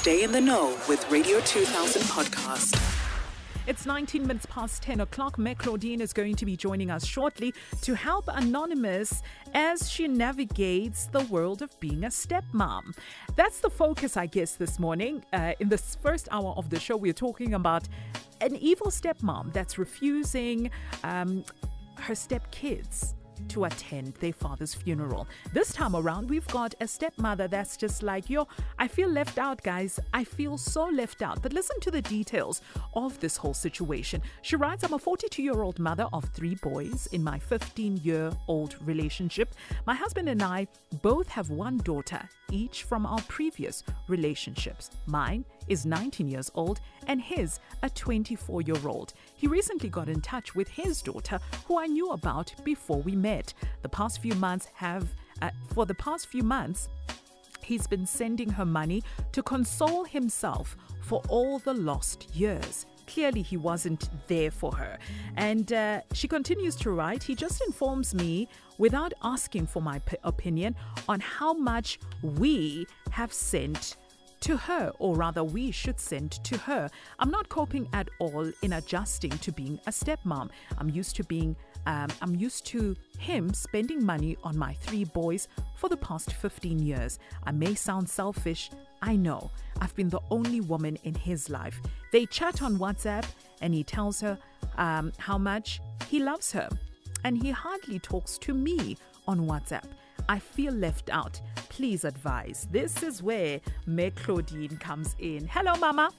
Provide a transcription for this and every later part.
Stay in the know with Radio 2000 podcast. It's 19 minutes past 10 o'clock. Meg Claudine is going to be joining us shortly to help Anonymous as she navigates the world of being a stepmom. That's the focus, I guess, this morning. Uh, in this first hour of the show, we're talking about an evil stepmom that's refusing um, her stepkids to attend their father's funeral. This time around, we've got a stepmother that's just like, yo, I feel left out, guys. I feel so left out. But listen to the details of this whole situation. She writes, I'm a 42 year old mother of three boys in my 15 year old relationship. My husband and I both have one daughter, each from our previous relationships. Mine is 19 years old and his a 24 year old. He recently got in touch with his daughter, who I knew about before we met. The past few months have, uh, for the past few months, he's been sending her money to console himself for all the lost years. Clearly, he wasn't there for her. And uh, she continues to write He just informs me without asking for my p- opinion on how much we have sent to her, or rather, we should send to her. I'm not coping at all in adjusting to being a stepmom. I'm used to being um, I'm used to him spending money on my three boys for the past 15 years. I may sound selfish, I know. I've been the only woman in his life. They chat on WhatsApp and he tells her um, how much he loves her. And he hardly talks to me on WhatsApp. I feel left out. Please advise. This is where Meg Claudine comes in. Hello, Mama.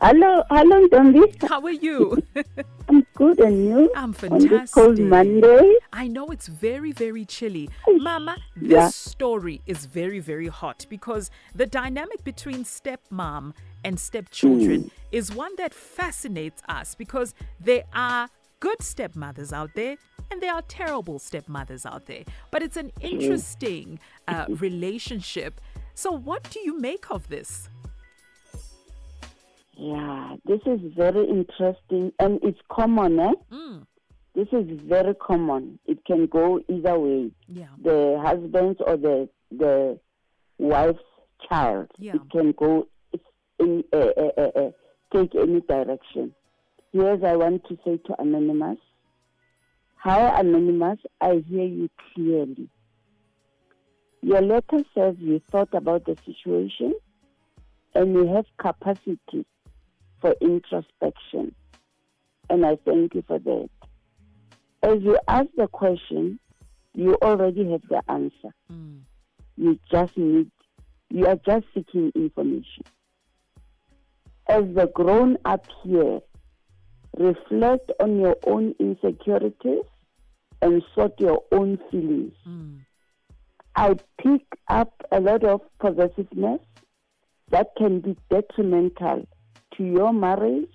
Hello, hello, Ntombi. How are you? I'm good, and you? I'm On this fantastic. cold Monday. I know it's very, very chilly. Mama, this Yeah. story is very, very hot because the dynamic between stepmom and stepchildren Mm. is one that fascinates us because there are good stepmothers out there and there are terrible stepmothers out there. But it's an interesting uh, relationship. So, what do you make of this? Yeah, this is very interesting, and it's common, eh? Mm, This is very common. It can go either way. yeah. The husband's or the the wife's child. Yeah. It can go in uh, uh, uh, take any direction. Here's I want to say to Anonymous. Hi, Anonymous. I hear you clearly. Your letter says you thought about the situation and you have capacity for introspection. And I thank you for that. As you ask the question, you already have the answer. Mm, You just need, you are just seeking information. As the grown up here, reflect on your own insecurities and sort your own feelings. mm, I pick up a lot of possessiveness that can be detrimental to your marriage,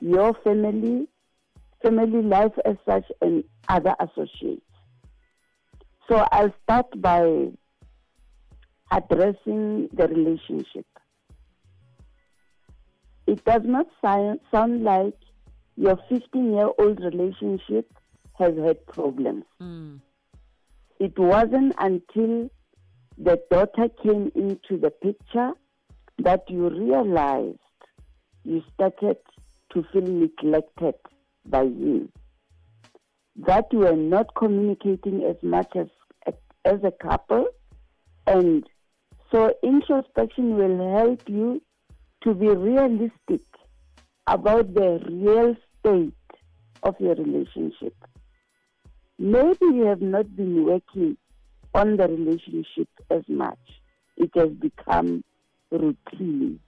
your family, family life as such, and other associates. So I'll start by addressing the relationship. It does not sound, like your 15 year old relationship has had problems mm, it wasn't until the daughter came into the picture that you realized you started to feel neglected by you, That you were not communicating as much as as a couple, and so introspection will help you to be realistic about the real state of your relationship maybe you have not been working on the relationship as much. It has become routine.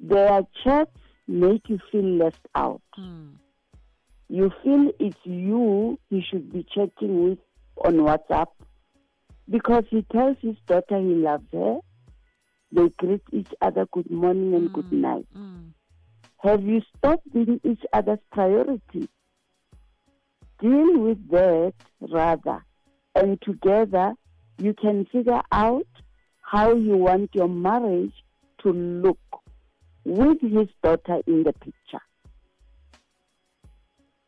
Their chats make you feel left out. mm, You feel it's you he should be chatting with on WhatsApp because he tells his daughter he loves her. They greet each other good morning and good night. mm. Have you stopped being each other's priority? Deal with that rather, and together you can figure out how you want your marriage to look with his daughter in the picture.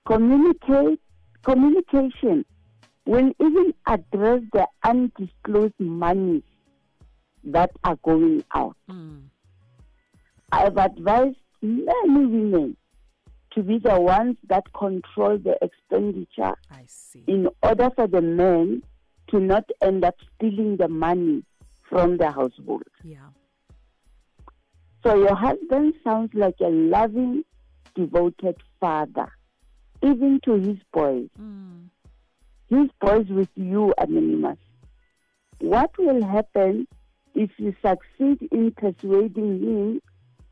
Communicate, communication will even address the undisclosed money that are going out. Mm. I've advised many women to be the ones that control the expenditure I see. in order for the men to not end up stealing the money from the household. Yeah. So your husband sounds like a loving, devoted father, even to his boys. Mm. His boys with you, Anonymous. What will happen if you succeed in persuading him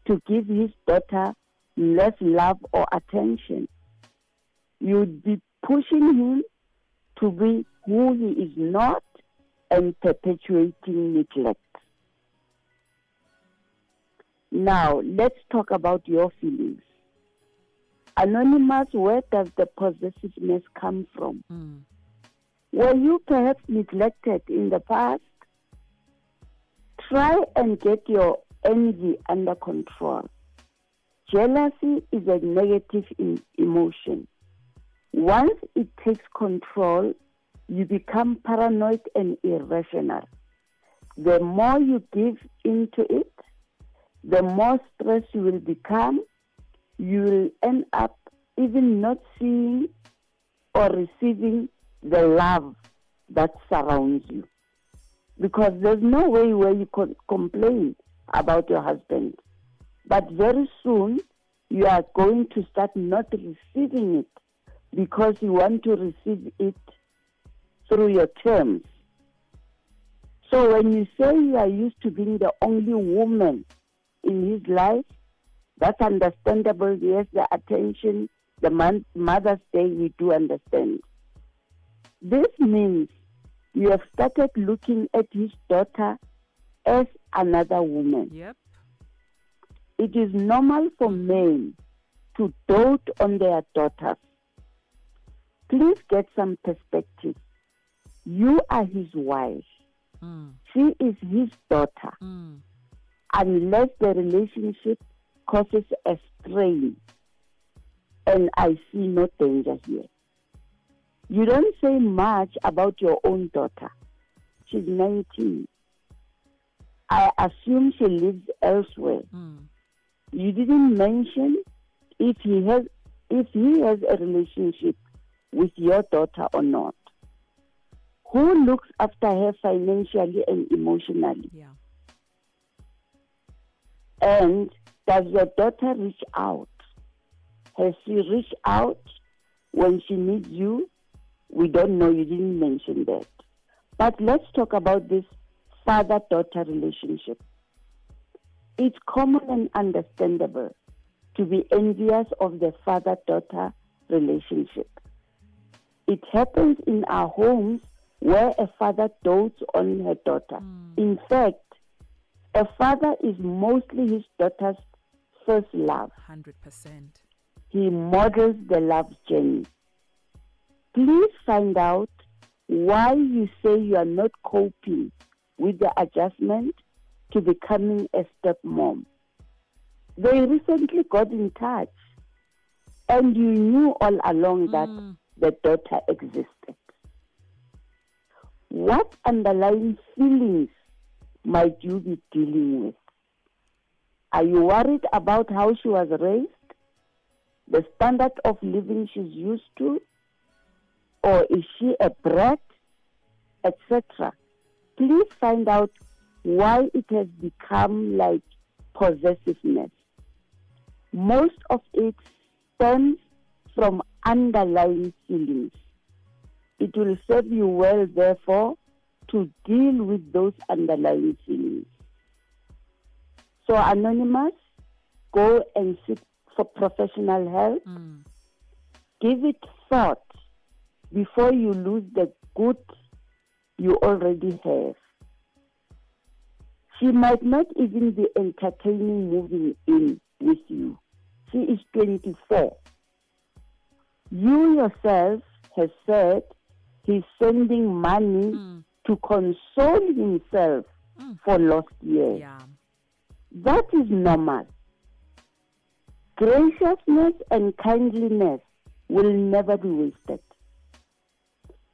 to give his daughter less love or attention? You'd be pushing him to be who he is not and perpetuating neglect. Now, let's talk about your feelings. Anonymous, where does the possessiveness come from? Mm. Were you perhaps neglected in the past? Try and get your envy under control. Jealousy is a negative emotion. Once it takes control, you become paranoid and irrational. The more you give into it, the more stressed you will become. You will end up even not seeing or receiving the love that surrounds you. Because there's no way where you can complain about your husband. But very soon, you are going to start not receiving it because you want to receive it through your terms. So when you say you are used to being the only woman in his life, that's understandable. Yes, the attention, the Mother's Day, we do understand. This means you have started looking at his daughter as another woman. Yep. It is normal for men to dote on their daughters. Please get some perspective. You are his wife. Mm. She is his daughter. Mm. Unless the relationship causes a strain, and I see no danger here. You don't say much about your own daughter. She's 19. I assume she lives elsewhere. Mm. You didn't mention if he has if he has a relationship with your daughter or not. Who looks after her financially and emotionally? Yeah. And does your daughter reach out? Has she reached out when she needs you? We don't know. You didn't mention that. But let's talk about this father daughter relationship. It's common and understandable to be envious of the father daughter relationship. It happens in our homes where a father dotes on her daughter. Hmm. In fact, a father is mostly his daughter's first love. 100%. He models the love journey. Please find out why you say you are not coping with the adjustment to becoming a stepmom. They recently got in touch, and you knew all along that Mm. the daughter existed. What underlying feelings might you be dealing with? Are you worried about how she was raised? The standard of living she's used to? Or is she a brat? Etc. Please find out why it has become like possessiveness. Most of it stems from underlying feelings. It will serve you well, therefore, to deal with those underlying feelings. So, Anonymous, go and seek for professional help. Mm. Give it thought before you lose the good you already have. She might not even be entertaining moving in with you. She is 24. You yourself have said he's sending money Mm. To console himself Mm. for lost years. Yeah. That is normal. Graciousness and kindliness will never be wasted.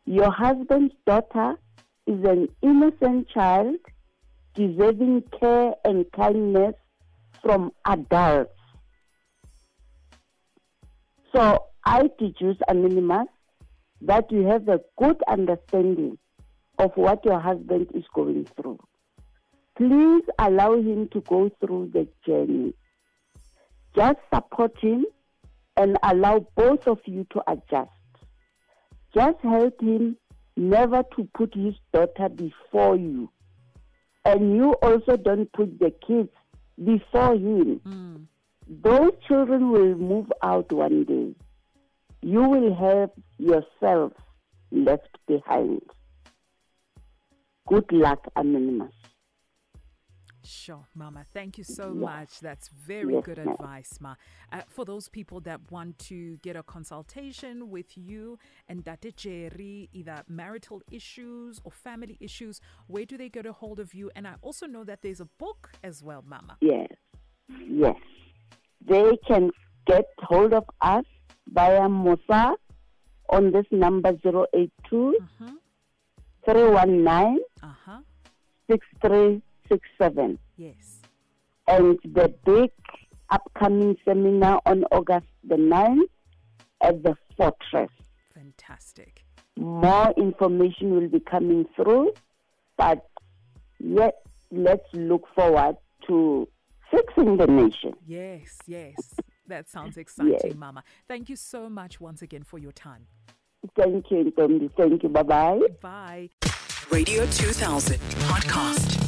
Your husband's daughter is an innocent child deserving care and kindness from adults. So I deduce, Anonymous, that you have a good understanding of what your husband is going through. Please allow him to go through the journey. Just support him and allow both of you to adjust. Just help him never to put his daughter before you. And you also don't put the kids before him. Mm. Those children will move out one day. You will have yourself left behind. Good luck, Anonymous. Sure, Mama. Thank you so Yes. much. That's very Yes, good advice, Ma. Uh, for those people that want to get a consultation with you and Date Jerry, either marital issues or family issues, where do they get a hold of you? And I also know that there's a book as well, Mama. Yes, yes. They can get hold of us via Musa on this number 082 Mm-hmm. 319 Uh huh. 6367. Yes. And the big upcoming seminar on August the 9th at the Fortress. Fantastic. More information will be coming through, but yet let's look forward to fixing the nation. Yes, yes. That sounds exciting, Mama. Thank you so much once again for your time. Thank you, Ntombi. Thank you. Bye bye. Bye. Radio 2000 podcast.